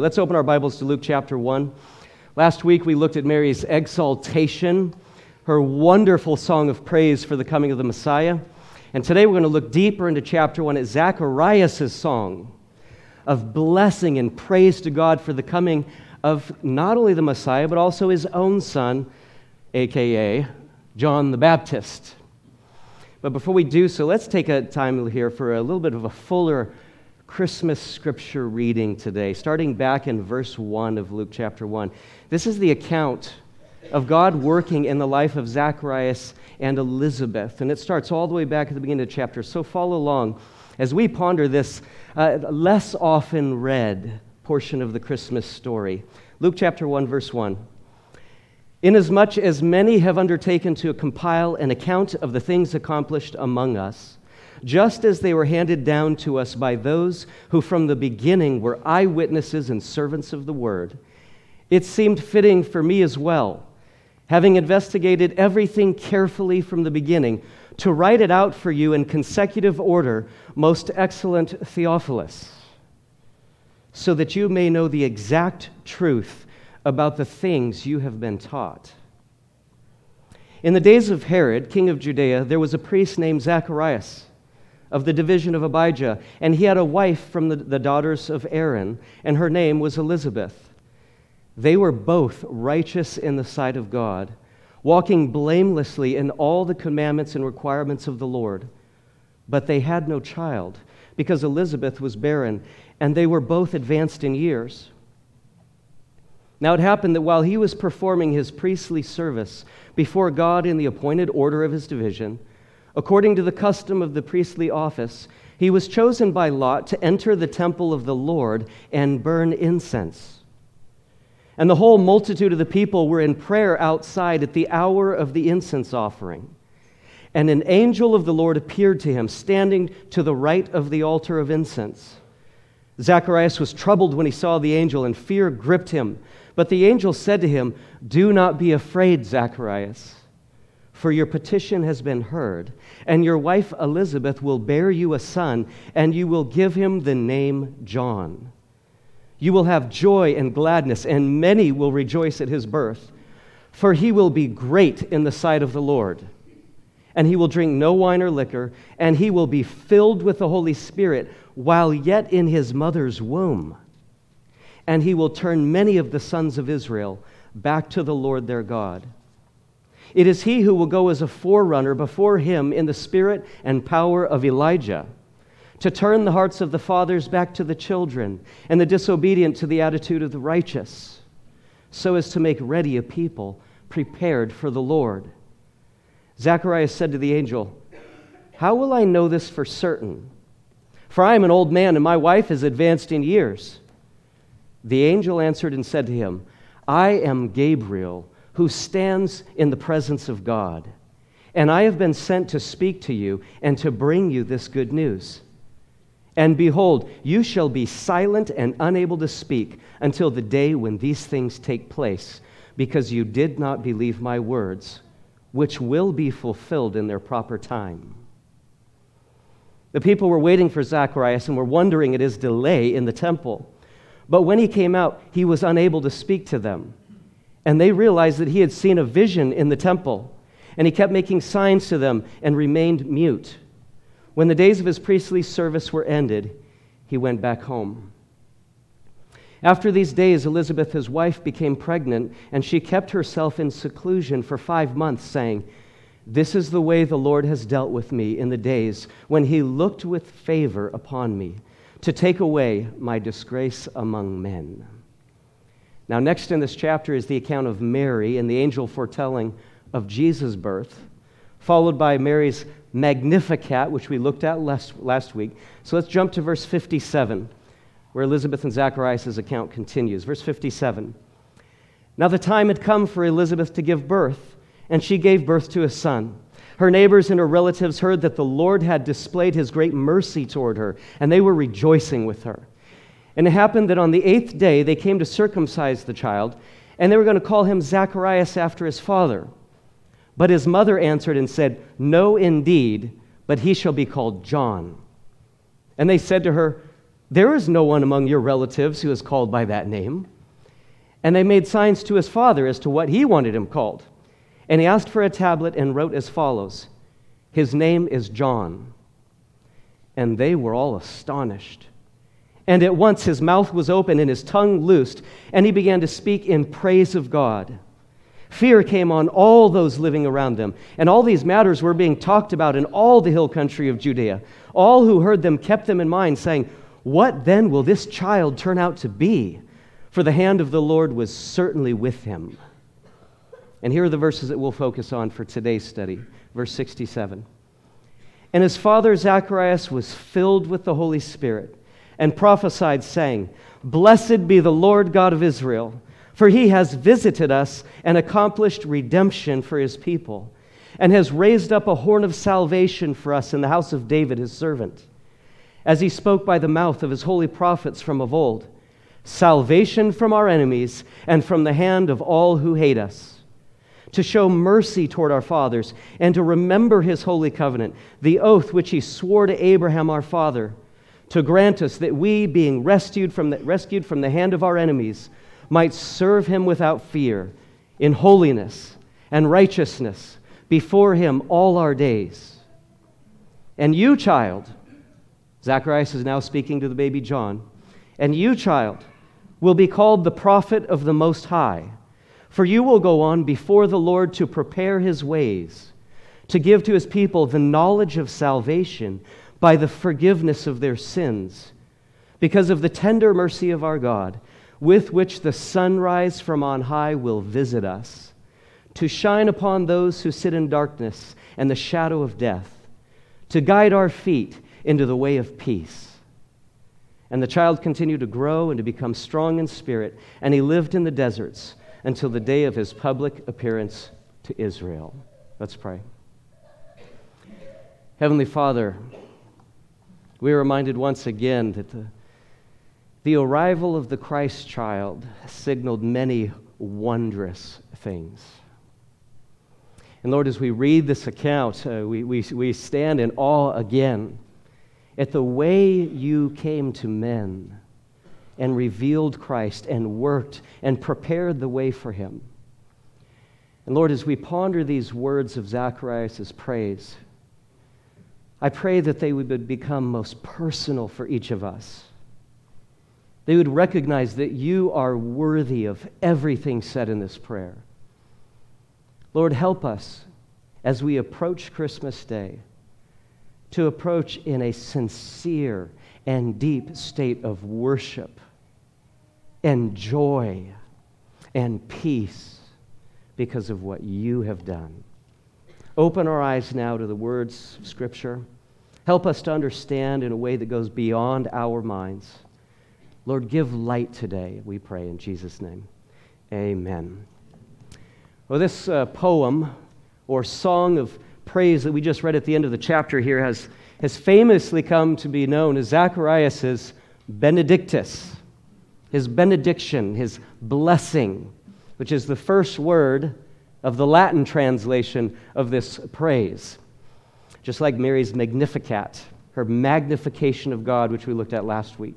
Let's open our Bibles to Luke chapter 1. Last week we looked at Mary's exaltation, her wonderful song of praise for the coming of the Messiah. And today we're going to look deeper into chapter 1 at Zacharias' song of blessing and praise to God for the coming of not only the Messiah, but also his own son, aka John the Baptist. But before we do so, let's take a time here for a little bit of a fuller Christmas scripture reading today, starting back in verse 1 of Luke chapter 1. This is the account of God working in the life of Zacharias and Elizabeth, and it starts all the way back at the beginning of the chapter. So follow along as we ponder this uh, less often read portion of the Christmas story. Luke chapter 1, verse 1. Inasmuch as many have undertaken to compile an account of the things accomplished among us, just as they were handed down to us by those who from the beginning were eyewitnesses and servants of the word. It seemed fitting for me as well, having investigated everything carefully from the beginning, to write it out for you in consecutive order, most excellent Theophilus, so that you may know the exact truth about the things you have been taught. In the days of Herod, king of Judea, there was a priest named Zacharias of the division of Abijah. And he had a wife from the, the daughters of Aaron, and her name was Elizabeth. They were both righteous in the sight of God, walking blamelessly in all the commandments and requirements of the Lord. But they had no child, because Elizabeth was barren, and they were both advanced in years. Now it happened that while he was performing his priestly service before God in the appointed order of his division, According to the custom of the priestly office, he was chosen by Lot to enter the temple of the Lord and burn incense. And the whole multitude of the people were in prayer outside at the hour of the incense offering. And an angel of the Lord appeared to him, standing to the right of the altar of incense. Zacharias was troubled when he saw the angel, and fear gripped him. But the angel said to him, Do not be afraid, Zacharias for your petition has been heard, and your wife Elizabeth will bear you a son, and you will give him the name John. You will have joy and gladness, and many will rejoice at his birth, for he will be great in the sight of the Lord. And he will drink no wine or liquor, and he will be filled with the Holy Spirit while yet in his mother's womb. And he will turn many of the sons of Israel back to the Lord their God it is he who will go as a forerunner before him in the spirit and power of Elijah, to turn the hearts of the fathers back to the children, and the disobedient to the attitude of the righteous, so as to make ready a people prepared for the Lord. Zacharias said to the angel, How will I know this for certain? For I am an old man, and my wife is advanced in years. The angel answered and said to him, I am Gabriel who stands in the presence of God. And I have been sent to speak to you and to bring you this good news. And behold, you shall be silent and unable to speak until the day when these things take place, because you did not believe my words, which will be fulfilled in their proper time. The people were waiting for Zacharias and were wondering at his delay in the temple. But when he came out, he was unable to speak to them. And they realized that he had seen a vision in the temple, and he kept making signs to them and remained mute. When the days of his priestly service were ended, he went back home. After these days, Elizabeth, his wife, became pregnant, and she kept herself in seclusion for five months, saying, This is the way the Lord has dealt with me in the days when he looked with favor upon me, to take away my disgrace among men. Now, next in this chapter is the account of Mary and the angel foretelling of Jesus' birth, followed by Mary's Magnificat, which we looked at last, last week. So let's jump to verse 57, where Elizabeth and Zacharias' account continues. Verse 57. Now the time had come for Elizabeth to give birth, and she gave birth to a son. Her neighbors and her relatives heard that the Lord had displayed his great mercy toward her, and they were rejoicing with her. And it happened that on the eighth day they came to circumcise the child, and they were going to call him Zacharias after his father. But his mother answered and said, No, indeed, but he shall be called John. And they said to her, There is no one among your relatives who is called by that name. And they made signs to his father as to what he wanted him called. And he asked for a tablet and wrote as follows His name is John. And they were all astonished. And at once his mouth was open and his tongue loosed, and he began to speak in praise of God. Fear came on all those living around them, and all these matters were being talked about in all the hill country of Judea. All who heard them kept them in mind, saying, What then will this child turn out to be? For the hand of the Lord was certainly with him. And here are the verses that we'll focus on for today's study. Verse 67. And his father Zacharias was filled with the Holy Spirit and prophesied, saying, Blessed be the Lord God of Israel for he has visited us and accomplished redemption for his people, and has raised up a horn of salvation for us in the house of David, his servant, as he spoke by the mouth of his holy prophets from of old salvation from our enemies and from the hand of all who hate us, to show mercy toward our fathers, and to remember his holy covenant, the oath which he swore to Abraham our father, to grant us that we, being rescued from the, rescued from the hand of our enemies, might serve him without fear, in holiness and righteousness before him all our days. And you, child, Zacharias is now speaking to the baby John, and you, child, will be called the prophet of the Most High, for you will go on before the Lord to prepare his ways, to give to his people the knowledge of salvation by the forgiveness of their sins, because of the tender mercy of our God with which the sunrise from on high will visit us, to shine upon those who sit in darkness and the shadow of death, to guide our feet into the way of peace. And the child continued to grow and to become strong in spirit, and he lived in the deserts until the day of his public appearance to Israel. Let's pray. Heavenly Father, we are reminded once again that the the arrival of the Christ child signaled many wondrous things. And Lord, as we read this account, uh, we, we, we stand in awe again at the way you came to men and revealed Christ and worked and prepared the way for him. And Lord, as we ponder these words of Zacharias' praise, I pray that they would become most personal for each of us they would recognize that you are worthy of everything said in this prayer. Lord, help us as we approach Christmas Day to approach in a sincere and deep state of worship and joy and peace because of what you have done. Open our eyes now to the words of Scripture. Help us to understand in a way that goes beyond our minds. Lord, give light today, we pray in Jesus' name. Amen. Well, this uh, poem or song of praise that we just read at the end of the chapter here has, has famously come to be known as Zacharias' Benedictus, his benediction, his blessing, which is the first word of the Latin translation of this praise. Just like Mary's Magnificat, her magnification of God, which we looked at last week.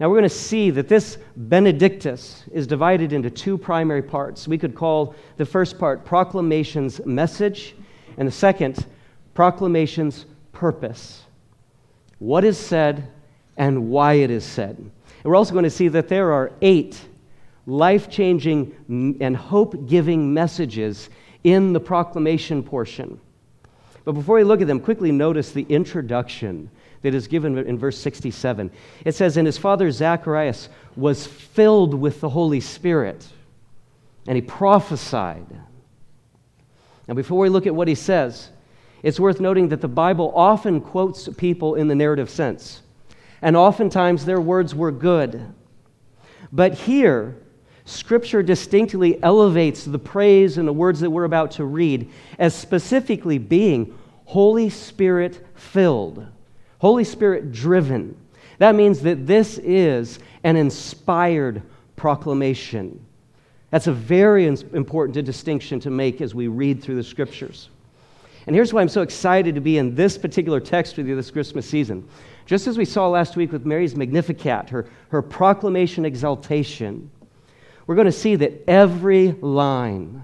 Now, we're going to see that this Benedictus is divided into two primary parts. We could call the first part Proclamation's message, and the second, Proclamation's purpose. What is said and why it is said. And we're also going to see that there are eight life changing and hope giving messages in the proclamation portion. But before we look at them, quickly notice the introduction that is given in verse 67. It says, And his father Zacharias was filled with the Holy Spirit, and he prophesied. Now, before we look at what he says, it's worth noting that the Bible often quotes people in the narrative sense, and oftentimes their words were good. But here, Scripture distinctly elevates the praise and the words that we're about to read as specifically being Holy Spirit filled. Holy Spirit driven. That means that this is an inspired proclamation. That's a very important distinction to make as we read through the scriptures. And here's why I'm so excited to be in this particular text with you this Christmas season. Just as we saw last week with Mary's Magnificat, her, her proclamation exaltation, we're going to see that every line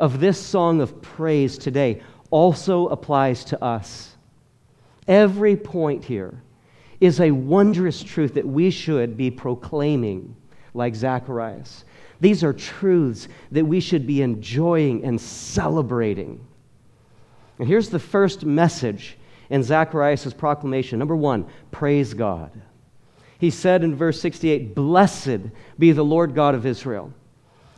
of this song of praise today also applies to us. Every point here is a wondrous truth that we should be proclaiming like Zacharias. These are truths that we should be enjoying and celebrating. And here's the first message in Zacharias' proclamation. Number one, praise God. He said in verse 68, Blessed be the Lord God of Israel.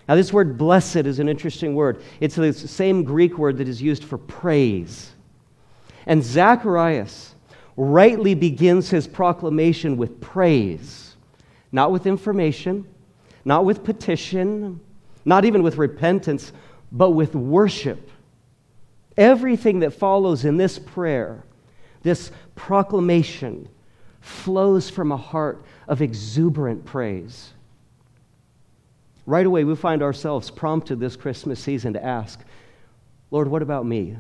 Now, this word blessed is an interesting word. It's the same Greek word that is used for praise. And Zacharias rightly begins his proclamation with praise, not with information, not with petition, not even with repentance, but with worship. Everything that follows in this prayer, this proclamation, flows from a heart of exuberant praise. Right away, we find ourselves prompted this Christmas season to ask, Lord, what about me?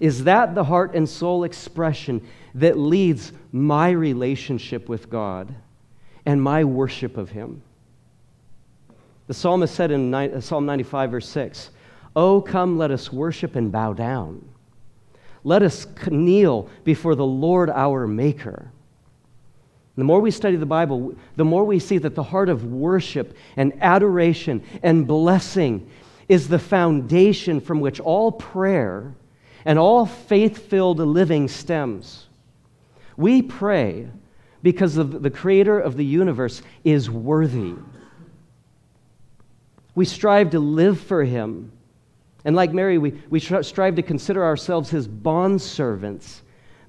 Is that the heart and soul expression that leads my relationship with God and my worship of Him? The psalmist said in uh, Psalm 95, verse 6, Oh, come, let us worship and bow down. Let us kneel before the Lord our Maker. The more we study the Bible, the more we see that the heart of worship and adoration and blessing is the foundation from which all prayer and all faith filled living stems. We pray because the creator of the universe is worthy. We strive to live for him. And like Mary, we, we strive to consider ourselves his bondservants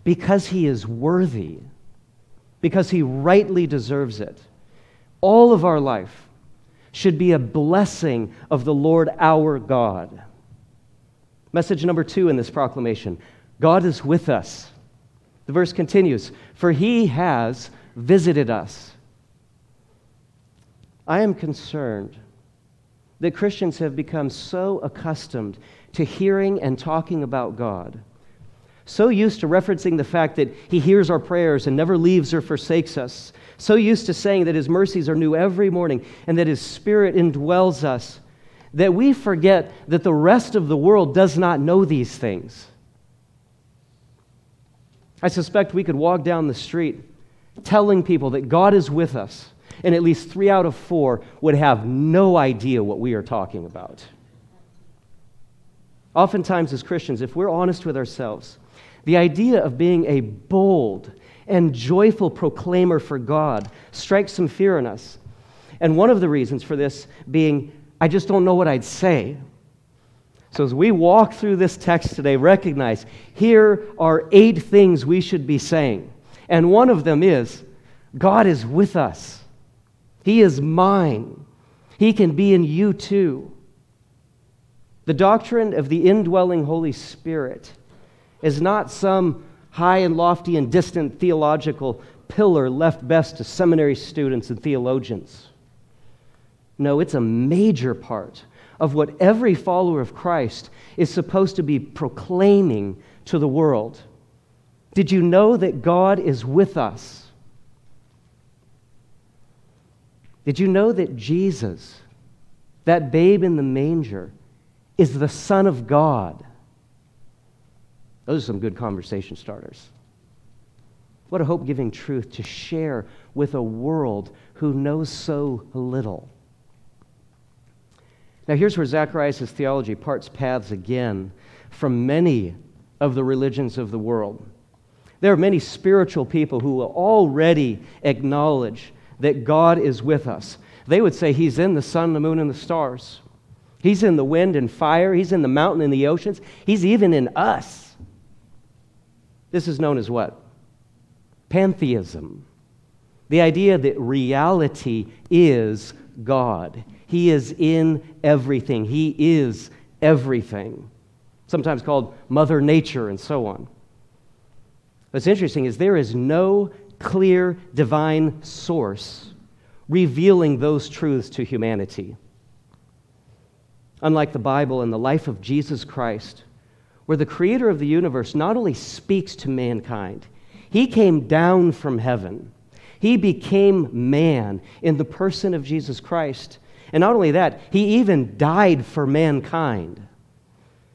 because he is worthy, because he rightly deserves it. All of our life should be a blessing of the Lord our God. Message number two in this proclamation God is with us. The verse continues For he has visited us. I am concerned that Christians have become so accustomed to hearing and talking about God, so used to referencing the fact that he hears our prayers and never leaves or forsakes us, so used to saying that his mercies are new every morning and that his spirit indwells us that we forget that the rest of the world does not know these things. I suspect we could walk down the street telling people that God is with us, and at least three out of four would have no idea what we are talking about. Oftentimes, as Christians, if we're honest with ourselves, the idea of being a bold and joyful proclaimer for God strikes some fear in us. And one of the reasons for this being I just don't know what I'd say. So, as we walk through this text today, recognize here are eight things we should be saying. And one of them is God is with us, He is mine. He can be in you too. The doctrine of the indwelling Holy Spirit is not some high and lofty and distant theological pillar left best to seminary students and theologians. No, it's a major part of what every follower of Christ is supposed to be proclaiming to the world. Did you know that God is with us? Did you know that Jesus, that babe in the manger, is the Son of God? Those are some good conversation starters. What a hope giving truth to share with a world who knows so little. Now, here's where Zacharias' theology parts paths again from many of the religions of the world. There are many spiritual people who will already acknowledge that God is with us. They would say He's in the sun, the moon, and the stars. He's in the wind and fire. He's in the mountain and the oceans. He's even in us. This is known as what? Pantheism. The idea that reality is God. He is in everything. He is everything. Sometimes called Mother Nature and so on. What's interesting is there is no clear divine source revealing those truths to humanity. Unlike the Bible and the life of Jesus Christ, where the creator of the universe not only speaks to mankind, He came down from heaven. He became man in the person of Jesus Christ. And not only that, he even died for mankind.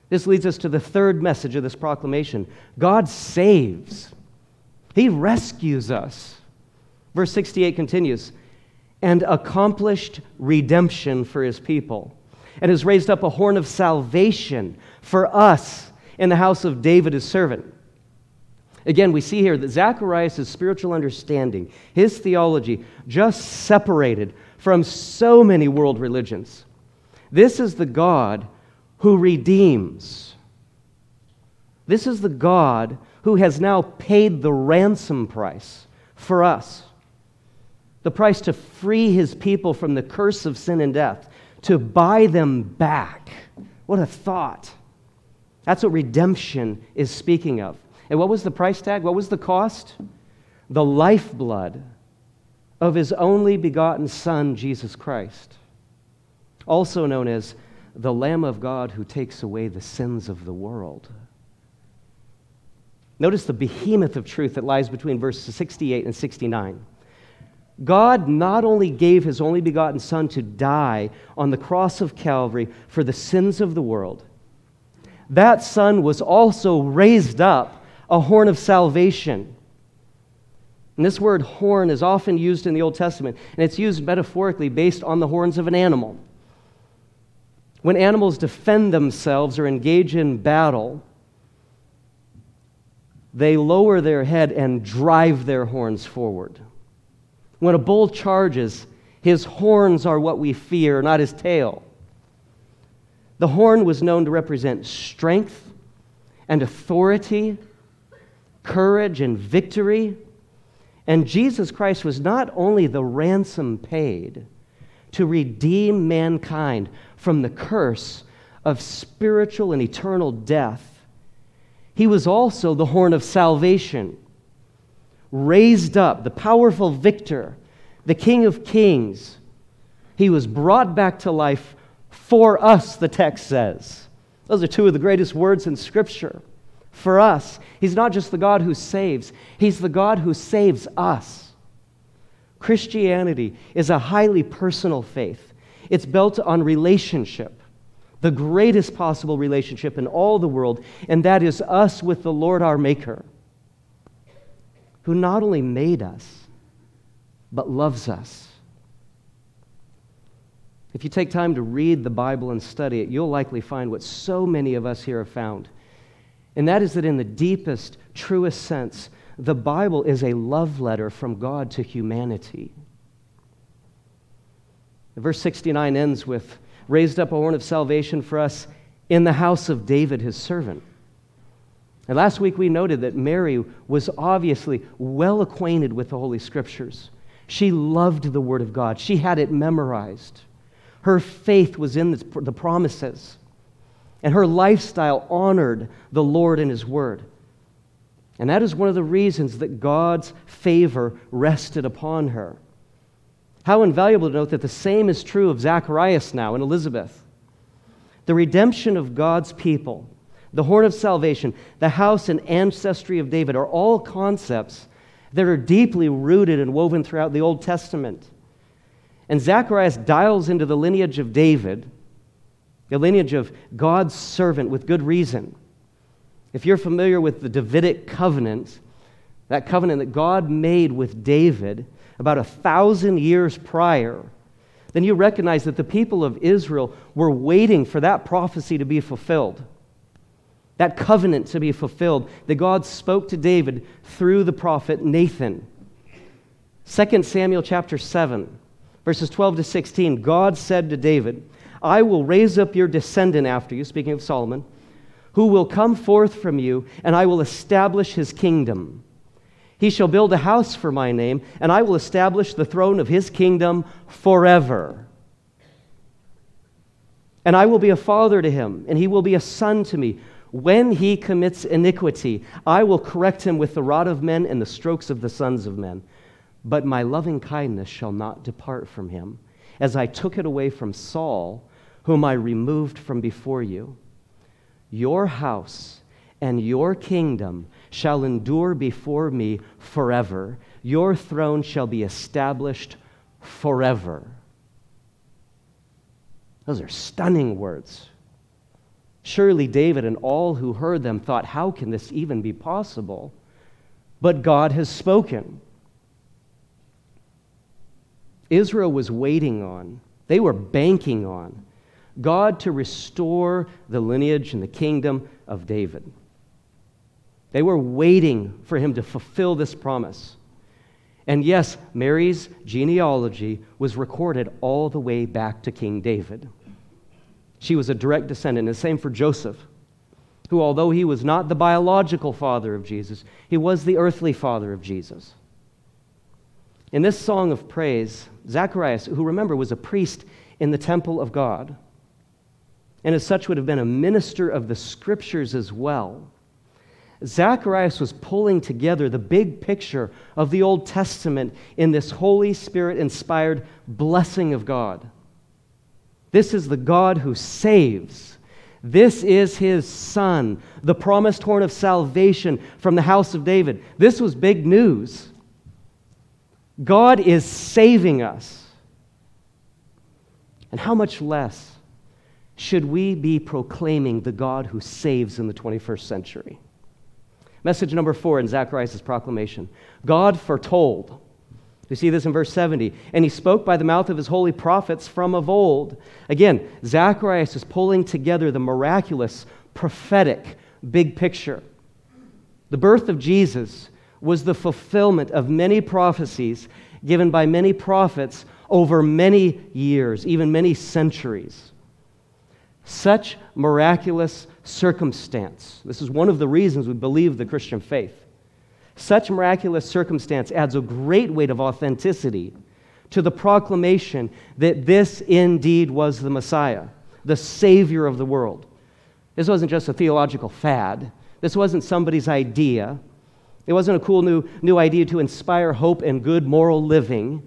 This leads us to the third message of this proclamation God saves, He rescues us. Verse 68 continues and accomplished redemption for His people, and has raised up a horn of salvation for us in the house of David, His servant. Again, we see here that Zacharias' spiritual understanding, his theology, just separated from so many world religions. This is the God who redeems. This is the God who has now paid the ransom price for us the price to free his people from the curse of sin and death, to buy them back. What a thought. That's what redemption is speaking of. And what was the price tag? What was the cost? The lifeblood of his only begotten Son, Jesus Christ, also known as the Lamb of God who takes away the sins of the world. Notice the behemoth of truth that lies between verses 68 and 69. God not only gave his only begotten Son to die on the cross of Calvary for the sins of the world, that Son was also raised up a horn of salvation. And this word horn is often used in the Old Testament, and it's used metaphorically based on the horns of an animal. When animals defend themselves or engage in battle, they lower their head and drive their horns forward. When a bull charges, his horns are what we fear, not his tail. The horn was known to represent strength and authority, courage and victory. And Jesus Christ was not only the ransom paid to redeem mankind from the curse of spiritual and eternal death, he was also the horn of salvation raised up, the powerful victor, the King of Kings. He was brought back to life for us, the text says. Those are two of the greatest words in Scripture. For us. He's not just the God who saves, He's the God who saves us. Christianity is a highly personal faith, it's built on relationship, the greatest possible relationship in all the world, and that is us with the Lord our Maker who not only made us, but loves us. If you take time to read the Bible and study it, you'll likely find what so many of us here have found. And that is that, in the deepest, truest sense, the Bible is a love letter from God to humanity. Verse 69 ends with raised up a horn of salvation for us in the house of David, his servant. And last week we noted that Mary was obviously well acquainted with the Holy Scriptures. She loved the Word of God, she had it memorized. Her faith was in the promises, and her lifestyle honored the Lord and His Word. And that is one of the reasons that God's favor rested upon her. How invaluable to note that the same is true of Zacharias now and Elizabeth. The redemption of God's people the horn of salvation, the house and ancestry of David are all concepts that are deeply rooted and woven throughout the Old Testament. And Zacharias dials into the lineage of David, the lineage of God's servant, with good reason. If you're familiar with the Davidic covenant, that covenant that God made with David about a thousand years prior, then you recognize that the people of Israel were waiting for that prophecy to be fulfilled that covenant to be fulfilled that God spoke to David through the prophet Nathan. 2 Samuel chapter 7, verses 12 to 16, God said to David, I will raise up your descendant after you, speaking of Solomon, who will come forth from you, and I will establish his kingdom. He shall build a house for my name, and I will establish the throne of his kingdom forever. And I will be a father to him, and he will be a son to me. When he commits iniquity, I will correct him with the rod of men and the strokes of the sons of men. But my loving kindness shall not depart from him, as I took it away from Saul, whom I removed from before you. Your house and your kingdom shall endure before me forever. Your throne shall be established forever. Those are stunning words. Surely David and all who heard them thought, How can this even be possible? But God has spoken. Israel was waiting on, they were banking on God to restore the lineage and the kingdom of David. They were waiting for him to fulfill this promise. And yes, Mary's genealogy was recorded all the way back to King David. She was a direct descendant. The same for Joseph, who, although he was not the biological father of Jesus, he was the earthly father of Jesus. In this song of praise, Zacharias, who remember was a priest in the temple of God, and as such would have been a minister of the scriptures as well. Zacharias was pulling together the big picture of the Old Testament in this Holy Spirit inspired blessing of God. This is the God who saves. This is his son, the promised horn of salvation from the house of David. This was big news. God is saving us. And how much less should we be proclaiming the God who saves in the 21st century? Message number four in Zacharias' proclamation God foretold. We see this in verse 70. And he spoke by the mouth of his holy prophets from of old. Again, Zacharias is pulling together the miraculous, prophetic big picture. The birth of Jesus was the fulfillment of many prophecies given by many prophets over many years, even many centuries. Such miraculous circumstance. This is one of the reasons we believe the Christian faith. Such miraculous circumstance adds a great weight of authenticity to the proclamation that this indeed was the Messiah, the Savior of the world. This wasn't just a theological fad, this wasn't somebody's idea. It wasn't a cool new, new idea to inspire hope and good moral living.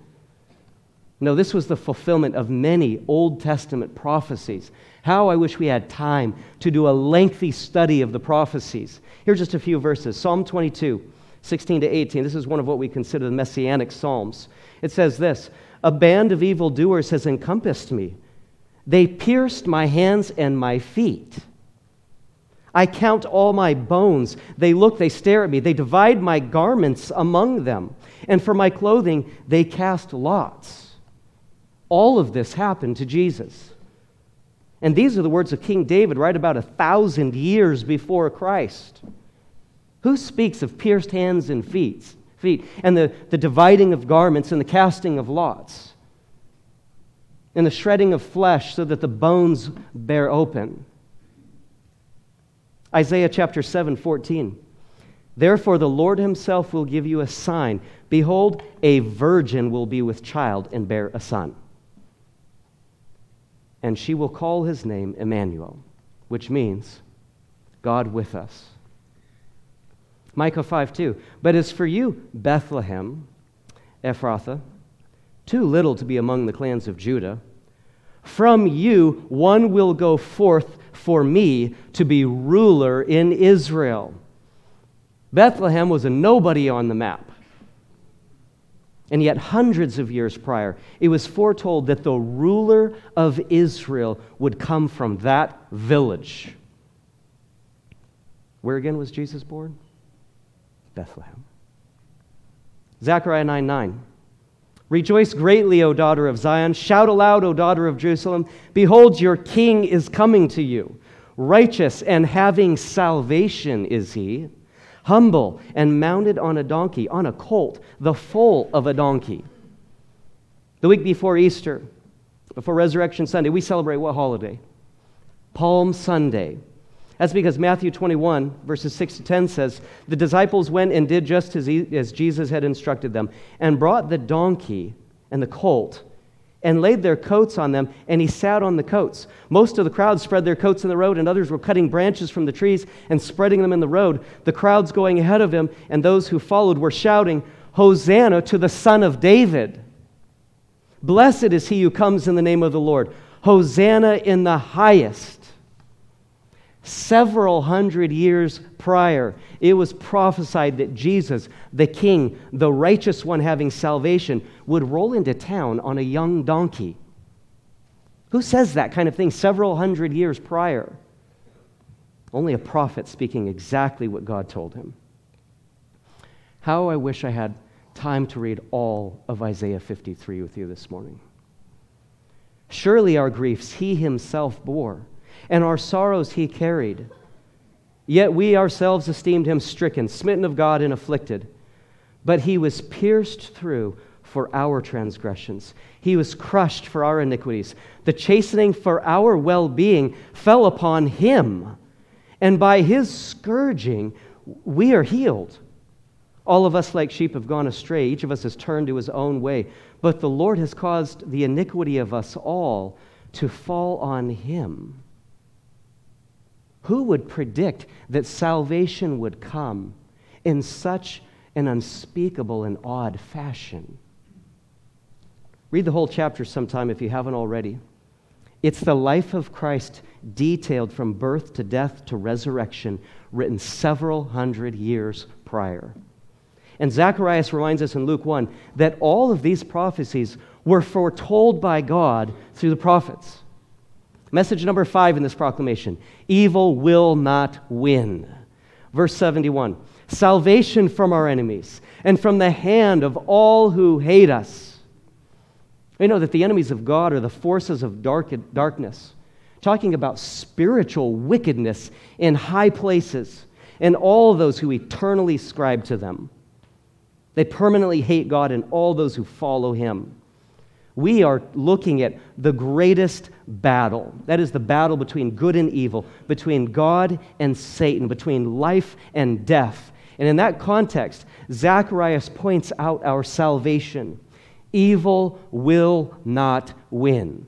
No, this was the fulfillment of many Old Testament prophecies. How I wish we had time to do a lengthy study of the prophecies. Here's just a few verses Psalm 22, 16 to 18. This is one of what we consider the messianic psalms. It says this A band of evildoers has encompassed me, they pierced my hands and my feet. I count all my bones. They look, they stare at me. They divide my garments among them. And for my clothing, they cast lots. All of this happened to Jesus. And these are the words of King David right about a thousand years before Christ. Who speaks of pierced hands and feet, feet and the, the dividing of garments and the casting of lots and the shredding of flesh so that the bones bear open? Isaiah chapter 7, 14. Therefore, the Lord himself will give you a sign. Behold, a virgin will be with child and bear a son and she will call his name Emmanuel, which means God with us. Micah 5 2. But as for you, Bethlehem, Ephrathah, too little to be among the clans of Judah, from you one will go forth for me to be ruler in Israel. Bethlehem was a nobody on the map. And yet, hundreds of years prior, it was foretold that the ruler of Israel would come from that village. Where again was Jesus born? Bethlehem. Zechariah 9 9. Rejoice greatly, O daughter of Zion. Shout aloud, O daughter of Jerusalem. Behold, your king is coming to you. Righteous and having salvation is he humble and mounted on a donkey, on a colt, the foal of a donkey. The week before Easter, before Resurrection Sunday, we celebrate what holiday? Palm Sunday. That's because Matthew 21, verses 6 to 10 says, The disciples went and did just as, he, as Jesus had instructed them, and brought the donkey and the colt and laid their coats on them, and he sat on the coats. Most of the crowd spread their coats in the road, and others were cutting branches from the trees and spreading them in the road. The crowds going ahead of him, and those who followed were shouting, Hosanna to the Son of David! Blessed is he who comes in the name of the Lord. Hosanna in the highest. Several hundred years prior, it was prophesied that Jesus, the King, the righteous one having salvation, would roll into town on a young donkey. Who says that kind of thing several hundred years prior? Only a prophet speaking exactly what God told him. How I wish I had time to read all of Isaiah 53 with you this morning. Surely our griefs he himself bore, and our sorrows he carried. Yet we ourselves esteemed him stricken, smitten of God, and afflicted. But he was pierced through for our transgressions, he was crushed for our iniquities. The chastening for our well being fell upon him, and by his scourging we are healed. All of us, like sheep, have gone astray. Each of us has turned to his own way. But the Lord has caused the iniquity of us all to fall on him. Who would predict that salvation would come in such an unspeakable and odd fashion? Read the whole chapter sometime if you haven't already. It's the life of Christ detailed from birth to death to resurrection, written several hundred years prior. And Zacharias reminds us in Luke 1 that all of these prophecies were foretold by God through the prophets. Message number five in this proclamation evil will not win. Verse 71 salvation from our enemies and from the hand of all who hate us. We know that the enemies of God are the forces of dark, darkness, talking about spiritual wickedness in high places and all those who eternally ascribe to them. They permanently hate God and all those who follow him. We are looking at the greatest battle. That is the battle between good and evil, between God and Satan, between life and death. And in that context, Zacharias points out our salvation. Evil will not win.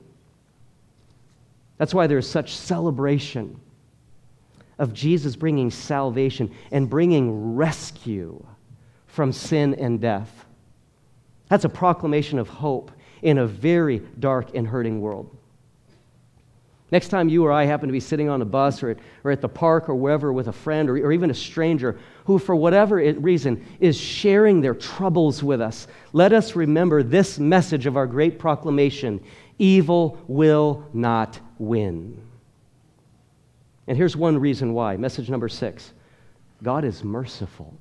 That's why there is such celebration of Jesus bringing salvation and bringing rescue from sin and death. That's a proclamation of hope in a very dark and hurting world. Next time you or I happen to be sitting on a bus or at, or at the park or wherever with a friend or, or even a stranger who, for whatever reason, is sharing their troubles with us, let us remember this message of our great proclamation evil will not win. And here's one reason why. Message number six God is merciful.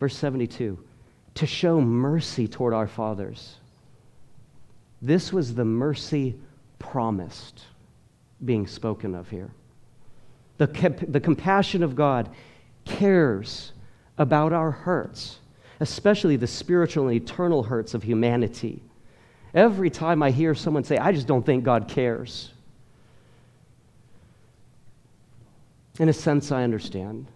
Verse 72 to show mercy toward our fathers. This was the mercy promised being spoken of here. The, the compassion of God cares about our hurts, especially the spiritual and eternal hurts of humanity. Every time I hear someone say, I just don't think God cares, in a sense, I understand.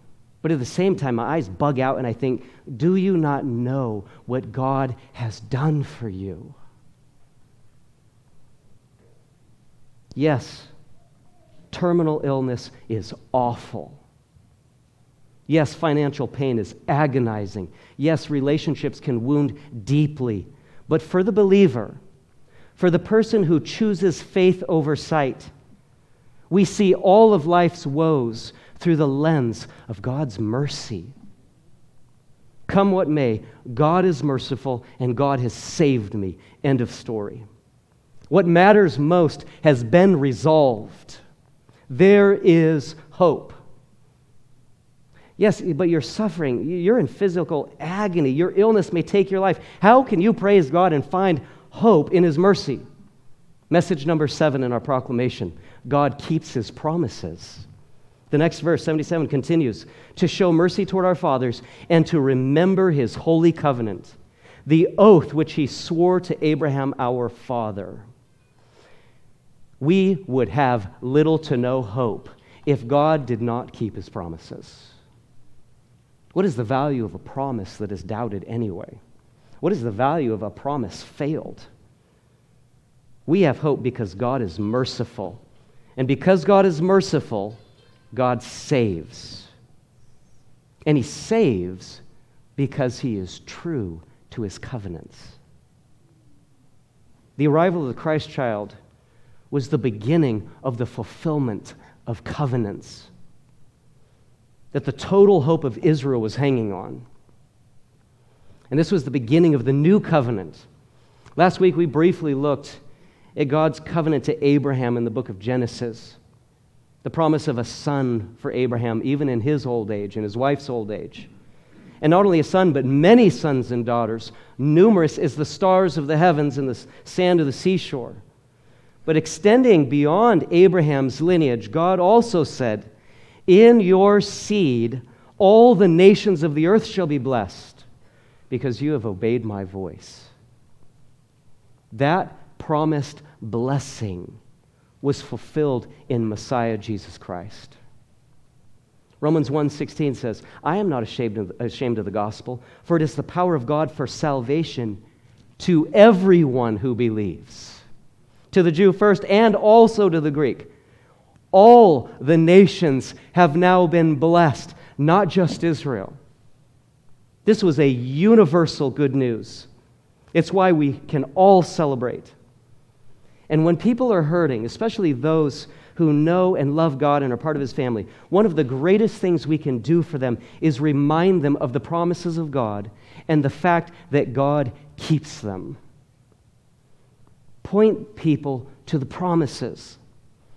But at the same time, my eyes bug out and I think, do you not know what God has done for you? Yes, terminal illness is awful. Yes, financial pain is agonizing. Yes, relationships can wound deeply. But for the believer, for the person who chooses faith over sight, we see all of life's woes through the lens of God's mercy. Come what may, God is merciful and God has saved me. End of story. What matters most has been resolved. There is hope. Yes, but you're suffering. You're in physical agony. Your illness may take your life. How can you praise God and find hope in His mercy? Message number seven in our proclamation God keeps His promises. The next verse, 77, continues to show mercy toward our fathers and to remember his holy covenant, the oath which he swore to Abraham our father. We would have little to no hope if God did not keep his promises. What is the value of a promise that is doubted anyway? What is the value of a promise failed? We have hope because God is merciful. And because God is merciful, God saves. And he saves because he is true to his covenants. The arrival of the Christ child was the beginning of the fulfillment of covenants that the total hope of Israel was hanging on. And this was the beginning of the new covenant. Last week, we briefly looked at God's covenant to Abraham in the book of Genesis, the promise of a son for Abraham, even in his old age, in his wife's old age. And not only a son, but many sons and daughters, numerous as the stars of the heavens and the sand of the seashore. But extending beyond Abraham's lineage, God also said, In your seed, all the nations of the earth shall be blessed, because you have obeyed my voice. That promised blessing was fulfilled in Messiah Jesus Christ. Romans 1:16 says, "I am not ashamed of, ashamed of the gospel, for it is the power of God for salvation to everyone who believes." To the Jew first and also to the Greek. All the nations have now been blessed, not just Israel. This was a universal good news. It's why we can all celebrate. And when people are hurting, especially those who know and love God and are part of His family, one of the greatest things we can do for them is remind them of the promises of God and the fact that God keeps them. Point people to the promises.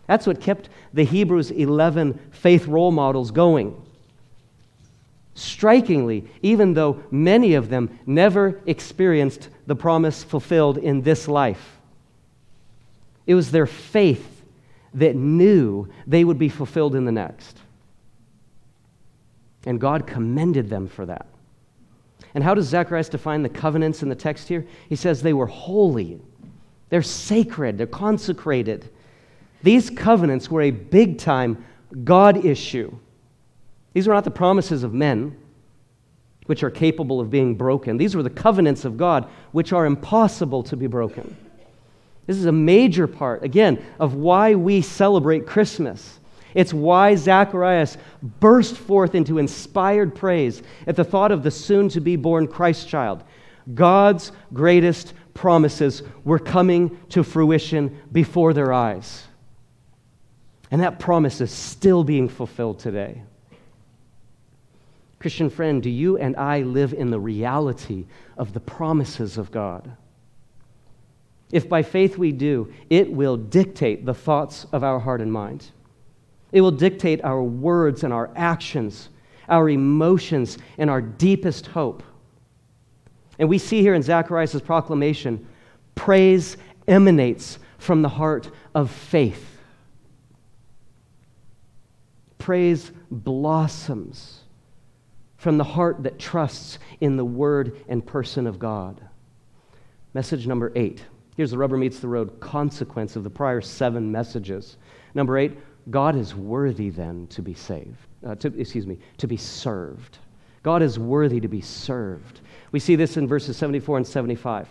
That's what kept the Hebrews 11 faith role models going. Strikingly, even though many of them never experienced the promise fulfilled in this life, it was their faith that knew they would be fulfilled in the next. And God commended them for that. And how does Zacharias define the covenants in the text here? He says they were holy, they're sacred, they're consecrated. These covenants were a big time God issue. These were not the promises of men, which are capable of being broken. These were the covenants of God, which are impossible to be broken. This is a major part, again, of why we celebrate Christmas. It's why Zacharias burst forth into inspired praise at the thought of the soon to be born Christ child. God's greatest promises were coming to fruition before their eyes. And that promise is still being fulfilled today. Christian friend, do you and I live in the reality of the promises of God? If by faith we do, it will dictate the thoughts of our heart and mind. It will dictate our words and our actions, our emotions, and our deepest hope. And we see here in Zacharias' proclamation praise emanates from the heart of faith. Praise blossoms from the heart that trusts in the word and person of God. Message number eight Here's the rubber meets the road consequence of the prior seven messages. Number eight, God is worthy then to be saved, uh, to, excuse me, to be served. God is worthy to be served. We see this in verses 74 and 75.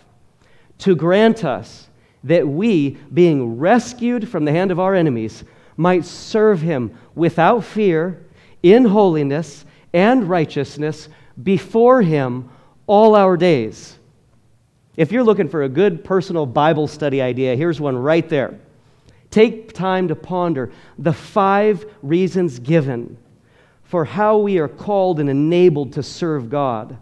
To grant us that we, being rescued from the hand of our enemies, might serve him without fear, in holiness and righteousness before him all our days. If you're looking for a good personal Bible study idea, here's one right there. Take time to ponder the five reasons given for how we are called and enabled to serve God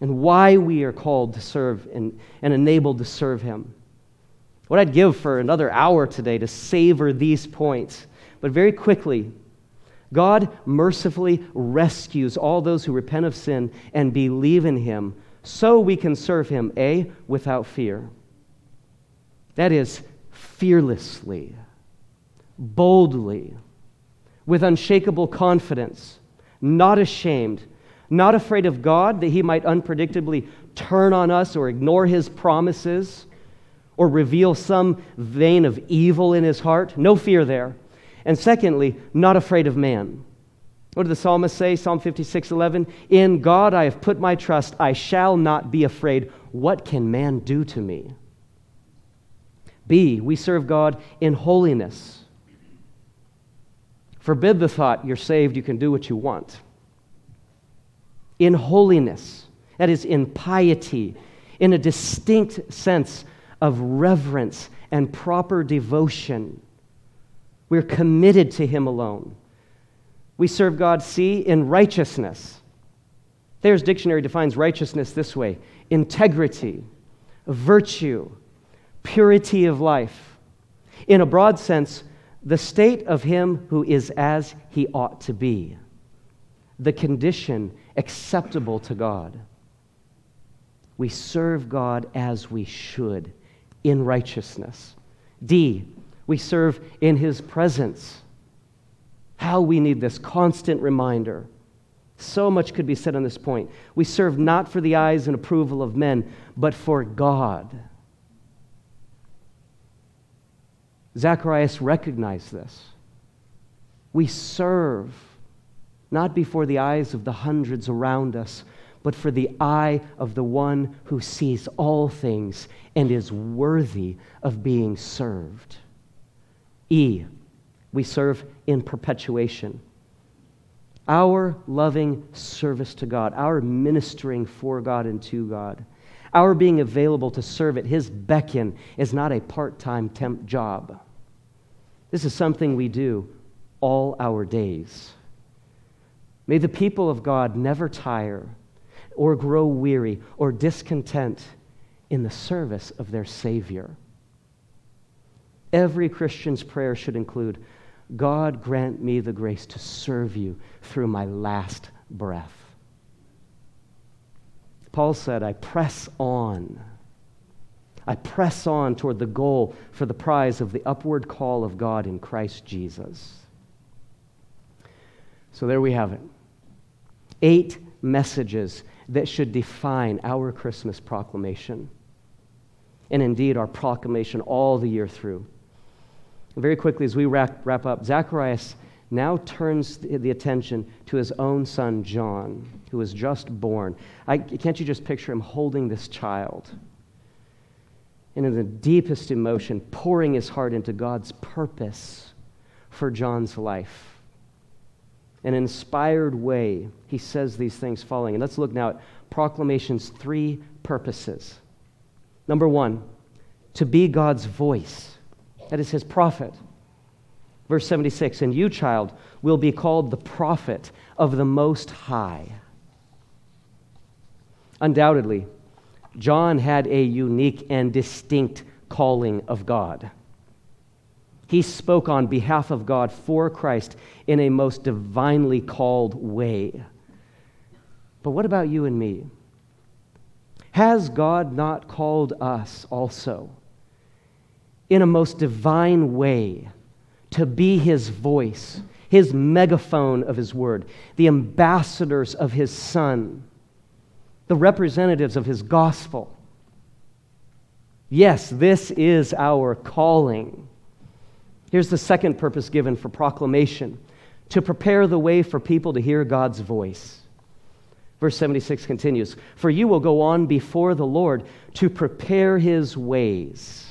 and why we are called to serve and, and enabled to serve Him. What I'd give for another hour today to savor these points, but very quickly, God mercifully rescues all those who repent of sin and believe in Him so we can serve him, A, without fear. That is, fearlessly, boldly, with unshakable confidence, not ashamed, not afraid of God that he might unpredictably turn on us or ignore his promises or reveal some vein of evil in his heart. No fear there. And secondly, not afraid of man. What did the psalmist say? Psalm 56 11. In God I have put my trust. I shall not be afraid. What can man do to me? B. We serve God in holiness. Forbid the thought you're saved, you can do what you want. In holiness, that is, in piety, in a distinct sense of reverence and proper devotion We're committed to Him alone. We serve God, see, in righteousness. Thayer's dictionary defines righteousness this way integrity, virtue, purity of life. In a broad sense, the state of him who is as he ought to be, the condition acceptable to God. We serve God as we should in righteousness. D, we serve in his presence. How we need this constant reminder. So much could be said on this point. We serve not for the eyes and approval of men, but for God. Zacharias recognized this. We serve not before the eyes of the hundreds around us, but for the eye of the one who sees all things and is worthy of being served. E, we serve in perpetuation. Our loving service to God, our ministering for God and to God, our being available to serve at His beckon is not a part time temp job. This is something we do all our days. May the people of God never tire or grow weary or discontent in the service of their Savior. Every Christian's prayer should include God, grant me the grace to serve you through my last breath. Paul said, I press on. I press on toward the goal for the prize of the upward call of God in Christ Jesus. So there we have it. Eight messages that should define our Christmas proclamation, and indeed our proclamation all the year through. Very quickly, as we wrap, wrap up, Zacharias now turns the attention to his own son, John, who was just born. I, can't you just picture him holding this child? And in the deepest emotion, pouring his heart into God's purpose for John's life. An inspired way, he says these things following. And let's look now at proclamation's three purposes. Number one, to be God's voice. That is his prophet. Verse 76 And you, child, will be called the prophet of the Most High. Undoubtedly, John had a unique and distinct calling of God. He spoke on behalf of God for Christ in a most divinely called way. But what about you and me? Has God not called us also in a most divine way to be his voice, his megaphone of his word, the ambassadors of his son? the representatives of his gospel. Yes, this is our calling. Here's the second purpose given for proclamation to prepare the way for people to hear God's voice. Verse 76 continues For you will go on before the Lord to prepare his ways.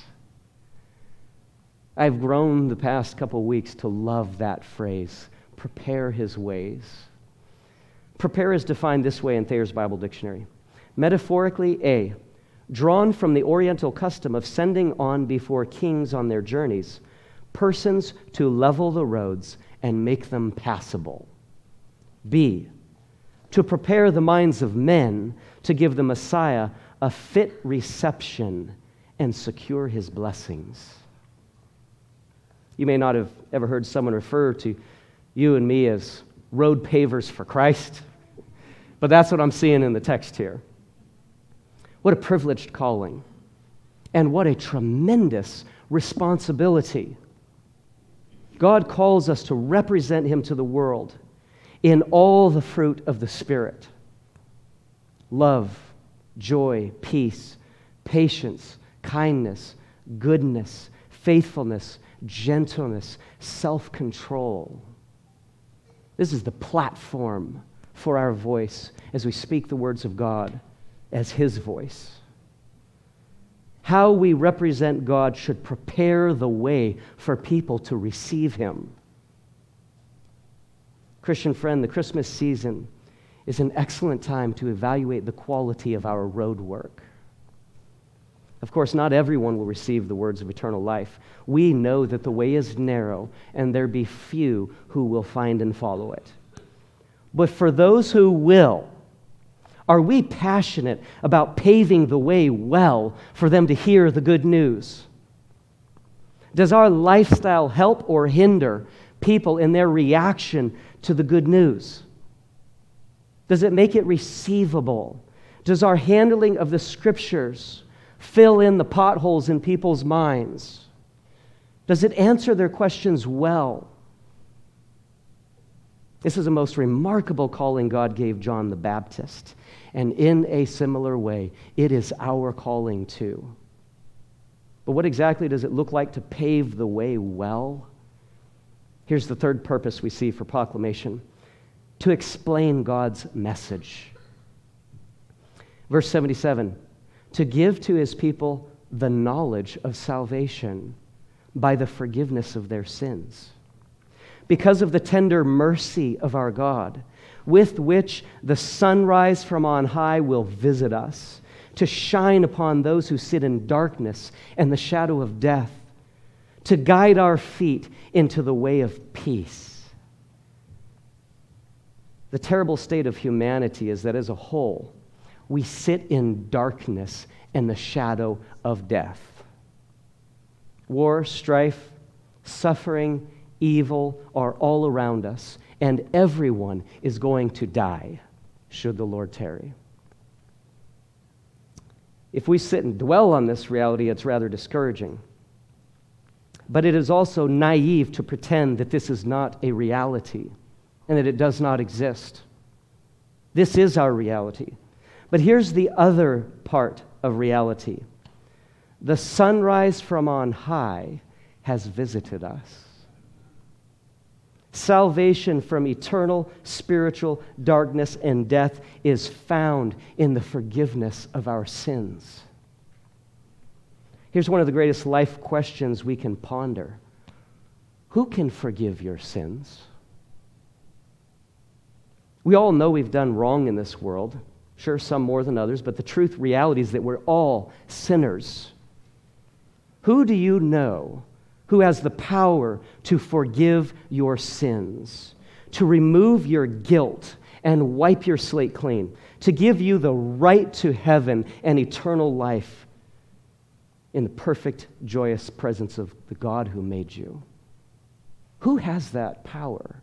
I've grown the past couple weeks to love that phrase prepare his ways. Prepare is defined this way in Thayer's Bible Dictionary. Metaphorically, A, drawn from the Oriental custom of sending on before kings on their journeys persons to level the roads and make them passable. B, to prepare the minds of men to give the Messiah a fit reception and secure his blessings. You may not have ever heard someone refer to you and me as road pavers for Christ. But that's what I'm seeing in the text here. What a privileged calling. And what a tremendous responsibility. God calls us to represent Him to the world in all the fruit of the Spirit love, joy, peace, patience, kindness, goodness, faithfulness, gentleness, self control. This is the platform for our voice as we speak the words of God as His voice. How we represent God should prepare the way for people to receive Him. Christian friend, the Christmas season is an excellent time to evaluate the quality of our road work. Of course, not everyone will receive the words of eternal life. We know that the way is narrow, and there be few who will find and follow it. But for those who will, are we passionate about paving the way well for them to hear the good news? Does our lifestyle help or hinder people in their reaction to the good news? Does it make it receivable? Does our handling of the scriptures fill in the potholes in people's minds? Does it answer their questions well? This is a most remarkable calling God gave John the Baptist. And in a similar way, it is our calling too. But what exactly does it look like to pave the way well? Here's the third purpose we see for proclamation to explain God's message. Verse 77 to give to his people the knowledge of salvation by the forgiveness of their sins. Because of the tender mercy of our God, with which the sunrise from on high will visit us, to shine upon those who sit in darkness and the shadow of death, to guide our feet into the way of peace. The terrible state of humanity is that as a whole, we sit in darkness and the shadow of death. War, strife, suffering, evil are all around us, and everyone is going to die should the Lord tarry. If we sit and dwell on this reality, it's rather discouraging. But it is also naive to pretend that this is not a reality and that it does not exist. This is our reality. But here's the other part of reality the sunrise from on high has visited us. Salvation from eternal spiritual darkness and death is found in the forgiveness of our sins. Here's one of the greatest life questions we can ponder Who can forgive your sins? We all know we've done wrong in this world. Sure, some more than others, but the truth, reality is that we're all sinners. Who do you know who has the power to forgive your sins, to remove your guilt and wipe your slate clean, to give you the right to heaven and eternal life in the perfect, joyous presence of the God who made you? Who has that power,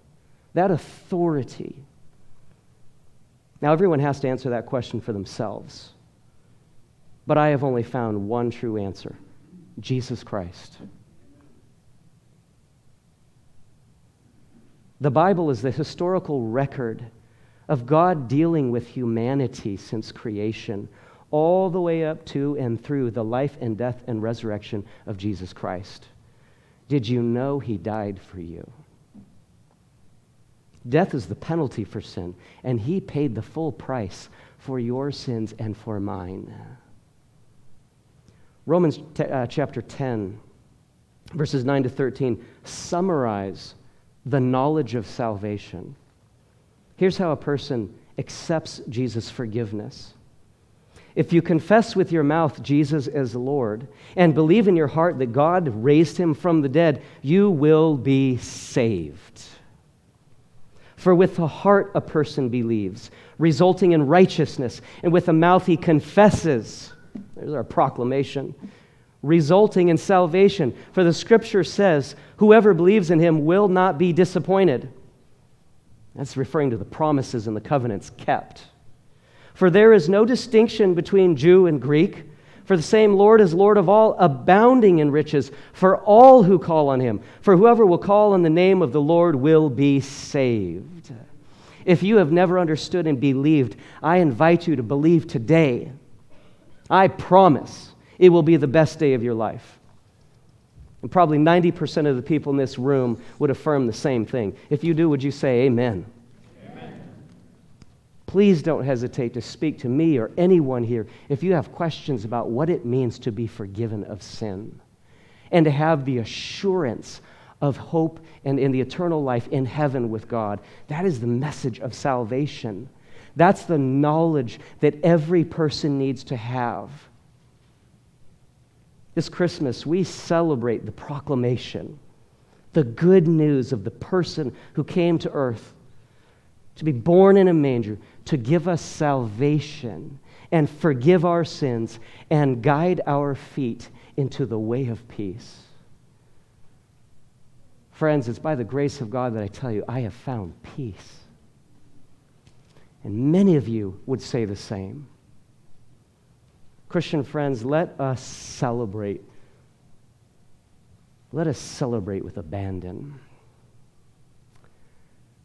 that authority? Now, everyone has to answer that question for themselves. But I have only found one true answer Jesus Christ. The Bible is the historical record of God dealing with humanity since creation, all the way up to and through the life and death and resurrection of Jesus Christ. Did you know He died for you? Death is the penalty for sin, and he paid the full price for your sins and for mine. Romans t- uh, chapter 10, verses 9 to 13 summarize the knowledge of salvation. Here's how a person accepts Jesus' forgiveness. If you confess with your mouth Jesus as Lord and believe in your heart that God raised him from the dead, you will be saved. For with the heart a person believes, resulting in righteousness, and with the mouth he confesses. There's our proclamation. Resulting in salvation. For the scripture says, Whoever believes in him will not be disappointed. That's referring to the promises and the covenants kept. For there is no distinction between Jew and Greek for the same Lord is Lord of all, abounding in riches for all who call on him. For whoever will call on the name of the Lord will be saved. If you have never understood and believed, I invite you to believe today. I promise it will be the best day of your life. And probably 90% of the people in this room would affirm the same thing. If you do, would you say amen? please don't hesitate to speak to me or anyone here if you have questions about what it means to be forgiven of sin and to have the assurance of hope and in the eternal life in heaven with God. That is the message of salvation. That's the knowledge that every person needs to have. This Christmas, we celebrate the proclamation, the good news of the person who came to earth to be born in a manger, to give us salvation and forgive our sins and guide our feet into the way of peace. Friends, it's by the grace of God that I tell you, I have found peace. And many of you would say the same. Christian friends, let us celebrate. Let us celebrate with abandon.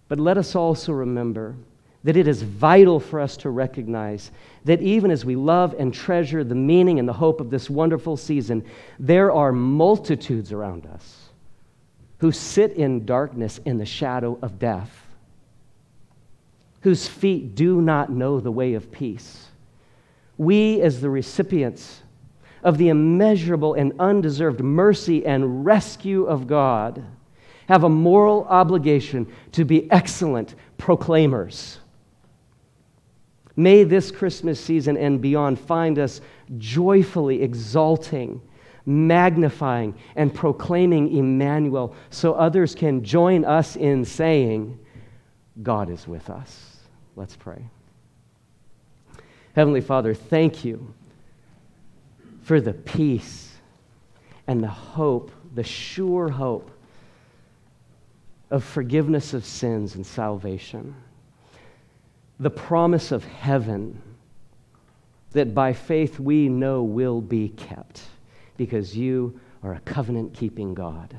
But let us also remember that it is vital for us to recognize that even as we love and treasure the meaning and the hope of this wonderful season, there are multitudes around us who sit in darkness in the shadow of death, whose feet do not know the way of peace we, as the recipients of the immeasurable and undeserved mercy and rescue of God, have a moral obligation to be excellent proclaimers. May this Christmas season and beyond find us joyfully exalting, magnifying, and proclaiming Emmanuel so others can join us in saying, God is with us. Let's pray. Heavenly Father, thank you for the peace and the hope, the sure hope of forgiveness of sins and salvation. The promise of heaven that by faith we know will be kept because you are a covenant keeping God.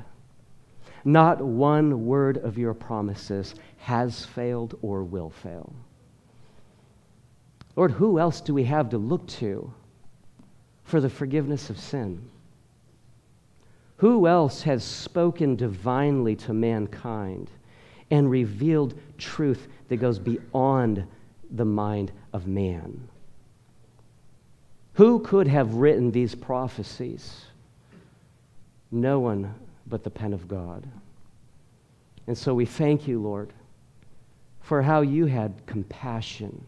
Not one word of your promises has failed or will fail. Lord, who else do we have to look to for the forgiveness of sin? Who else has spoken divinely to mankind and revealed truth that goes beyond the mind of man? Who could have written these prophecies? No one but the pen of God. And so we thank you, Lord, for how you had compassion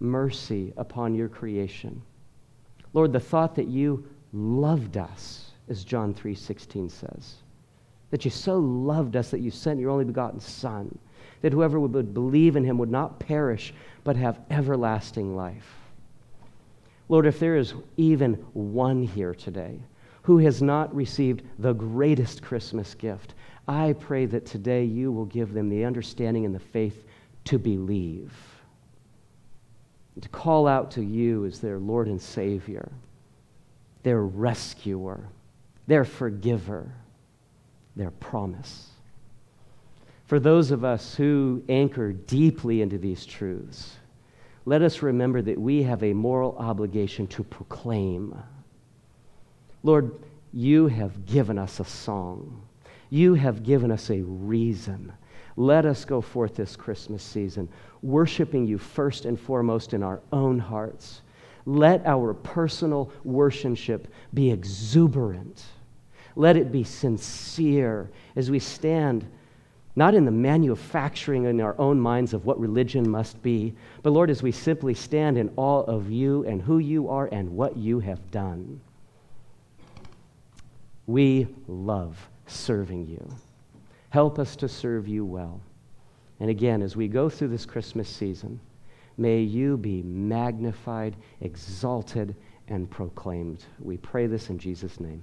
mercy upon your creation. Lord, the thought that you loved us, as John 3:16 says, that you so loved us that you sent your only begotten son, that whoever would believe in him would not perish but have everlasting life. Lord, if there is even one here today who has not received the greatest Christmas gift, I pray that today you will give them the understanding and the faith to believe to call out to you as their Lord and Savior, their rescuer, their forgiver, their promise. For those of us who anchor deeply into these truths, let us remember that we have a moral obligation to proclaim. Lord, you have given us a song. You have given us a reason let us go forth this Christmas season, worshiping you first and foremost in our own hearts. Let our personal worshipship be exuberant. Let it be sincere as we stand not in the manufacturing in our own minds of what religion must be, but Lord, as we simply stand in awe of you and who you are and what you have done. We love serving you. Help us to serve you well. And again, as we go through this Christmas season, may you be magnified, exalted, and proclaimed. We pray this in Jesus' name.